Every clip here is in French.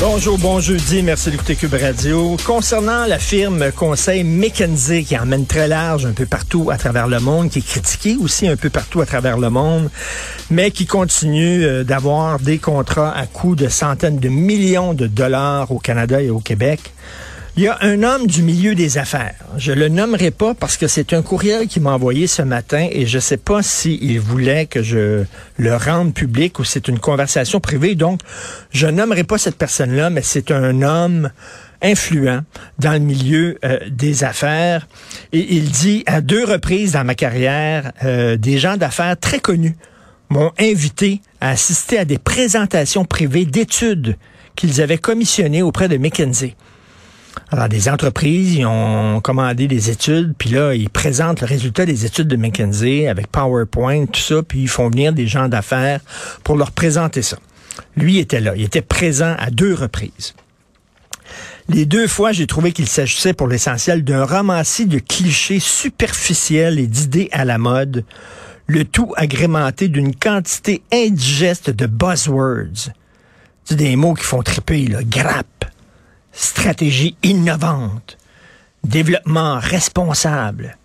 Bonjour, bon jeudi, merci d'écouter Cube Radio. Concernant la firme conseil McKinsey qui emmène très large un peu partout à travers le monde, qui est critiquée aussi un peu partout à travers le monde, mais qui continue euh, d'avoir des contrats à coût de centaines de millions de dollars au Canada et au Québec. Il y a un homme du milieu des affaires. Je le nommerai pas parce que c'est un courriel qui m'a envoyé ce matin et je sais pas s'il voulait que je le rende public ou c'est une conversation privée. Donc, je nommerai pas cette personne-là, mais c'est un homme influent dans le milieu euh, des affaires. Et il dit à deux reprises dans ma carrière, euh, des gens d'affaires très connus m'ont invité à assister à des présentations privées d'études qu'ils avaient commissionnées auprès de McKinsey. Alors, des entreprises, ils ont commandé des études, puis là, ils présentent le résultat des études de McKinsey avec PowerPoint, tout ça, puis ils font venir des gens d'affaires pour leur présenter ça. Lui était là, il était présent à deux reprises. Les deux fois, j'ai trouvé qu'il s'agissait pour l'essentiel d'un ramassis de clichés superficiels et d'idées à la mode, le tout agrémenté d'une quantité indigeste de buzzwords. Des mots qui font triper, là, grappe, stratégie innovante, développement responsable.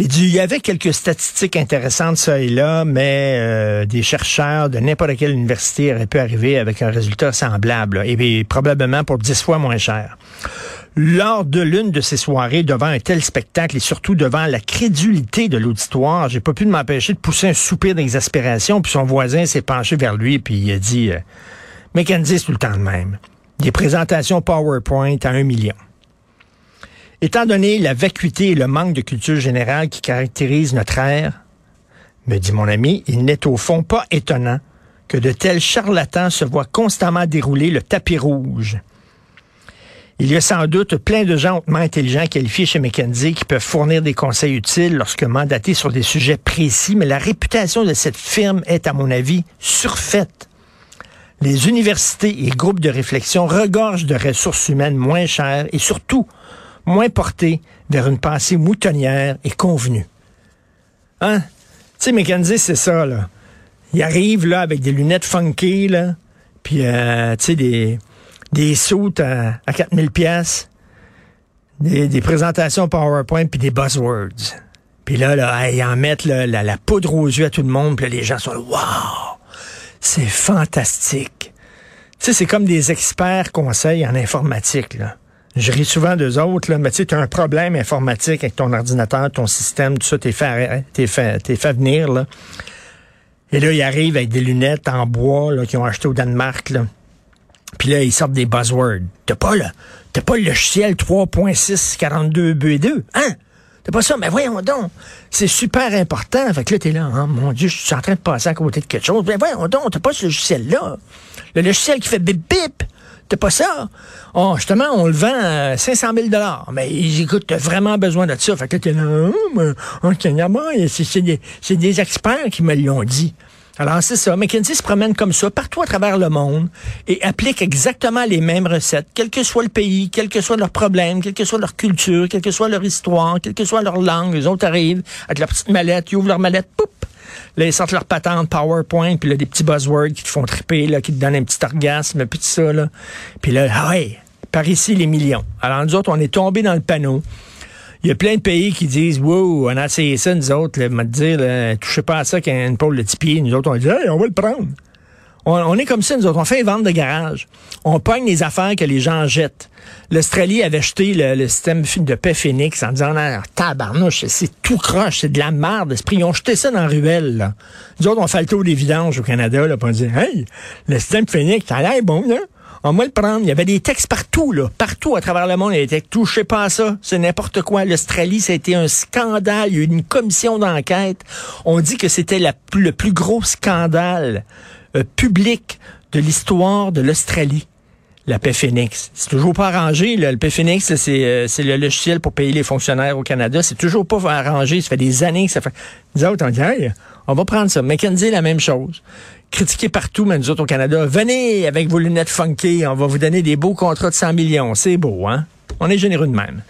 Il y avait quelques statistiques intéressantes, ça et là, mais euh, des chercheurs de n'importe quelle université auraient pu arriver avec un résultat semblable, et, probablement pour dix fois moins cher. Lors de l'une de ces soirées, devant un tel spectacle et surtout devant la crédulité de l'auditoire, j'ai pas pu m'empêcher de pousser un soupir d'exaspération, puis son voisin s'est penché vers lui, puis il a dit, euh, Mackenzie, c'est tout le temps de même. Des présentations PowerPoint à un million. Étant donné la vacuité et le manque de culture générale qui caractérise notre ère, me dit mon ami, il n'est au fond pas étonnant que de tels charlatans se voient constamment dérouler le tapis rouge. Il y a sans doute plein de gens hautement intelligents qualifiés chez McKinsey qui peuvent fournir des conseils utiles lorsque mandatés sur des sujets précis, mais la réputation de cette firme est, à mon avis, surfaite. Les universités et groupes de réflexion regorgent de ressources humaines moins chères et surtout moins porté vers une pensée moutonnière et convenue. Hein? Tu sais, McKenzie, c'est ça, là. Il arrive, là, avec des lunettes funky, là, puis, euh, tu sais, des, des à, à 4000 pièces, des, des présentations PowerPoint, puis des buzzwords. Puis là, là, ils en mettent la, la, poudre aux yeux à tout le monde, puis là, les gens sont là, « Wow! C'est fantastique! » Tu sais, c'est comme des experts conseils en informatique, là. Je ris souvent d'eux autres, là, mais tu sais, tu as un problème informatique avec ton ordinateur, ton système, tout ça, t'es fait, t'es fait, t'es fait venir, là. Et là, ils arrivent avec des lunettes en bois, là, qu'ils ont acheté au Danemark, là. Puis là, ils sortent des buzzwords. T'as pas, là, t'as pas le logiciel 3.642 B2, hein? T'as pas ça? Mais voyons donc. C'est super important. Fait que là, t'es là, oh, mon Dieu, je suis en train de passer à côté de quelque chose. Mais voyons donc, t'as pas ce logiciel-là. Le logiciel qui fait bip bip. T'as pas ça? Oh, justement, on le vend à 500 000 Mais écoute, t'as vraiment besoin de ça. Fait que t'es là, oh, c'est des, des experts qui me l'ont dit. Alors, c'est ça. McKinsey se promène comme ça partout à travers le monde et applique exactement les mêmes recettes, quel que soit le pays, quel que soit leur problème, quelle que soit leur culture, quelle que soit leur histoire, quelle que soit leur langue. Les autres arrivent avec leur petite mallette, ils ouvrent leur mallette, poup! Là, ils sortent leur patente PowerPoint, puis là, des petits buzzwords qui te font triper, là, qui te donnent un petit orgasme, puis tout ça, là. Puis là, ah par ici, les millions. Alors, nous autres, on est tombés dans le panneau. Il y a plein de pays qui disent, wow, on a essayé ça, nous autres, là, m'a dire, là, touchez pas à ça qu'un pôle de petit Nous autres, on dit, hey, on va le prendre. On, est comme ça, nous autres. On fait une vente de garage. On pogne les affaires que les gens jettent. L'Australie avait jeté le, système de paix Phoenix en disant, ah, tabarnouche, c'est tout croche, c'est de la merde. Ils ont jeté ça dans la ruelle, là. Nous autres, on fait le tour des vidanges au Canada, là, pour dire, hey, le système Phoenix, ça a l'air bon, là. On va le prendre. Il y avait des textes partout, là. Partout à travers le monde. Il y avait des textes. Touchez pas ça. C'est n'importe quoi. L'Australie, ça a été un scandale. Il y a eu une commission d'enquête. On dit que c'était le plus gros scandale euh, public de l'histoire de l'Australie la paix Phoenix. C'est toujours pas arrangé. Le paix Phoenix, euh, c'est le logiciel pour payer les fonctionnaires au Canada. C'est toujours pas arrangé. Ça fait des années que ça fait. Nous autres, on on va prendre ça. McKenzie, la même chose. Critiquer partout, mais nous autres au Canada, venez avec vos lunettes funky. On va vous donner des beaux contrats de 100 millions. C'est beau, hein? On est généreux de même.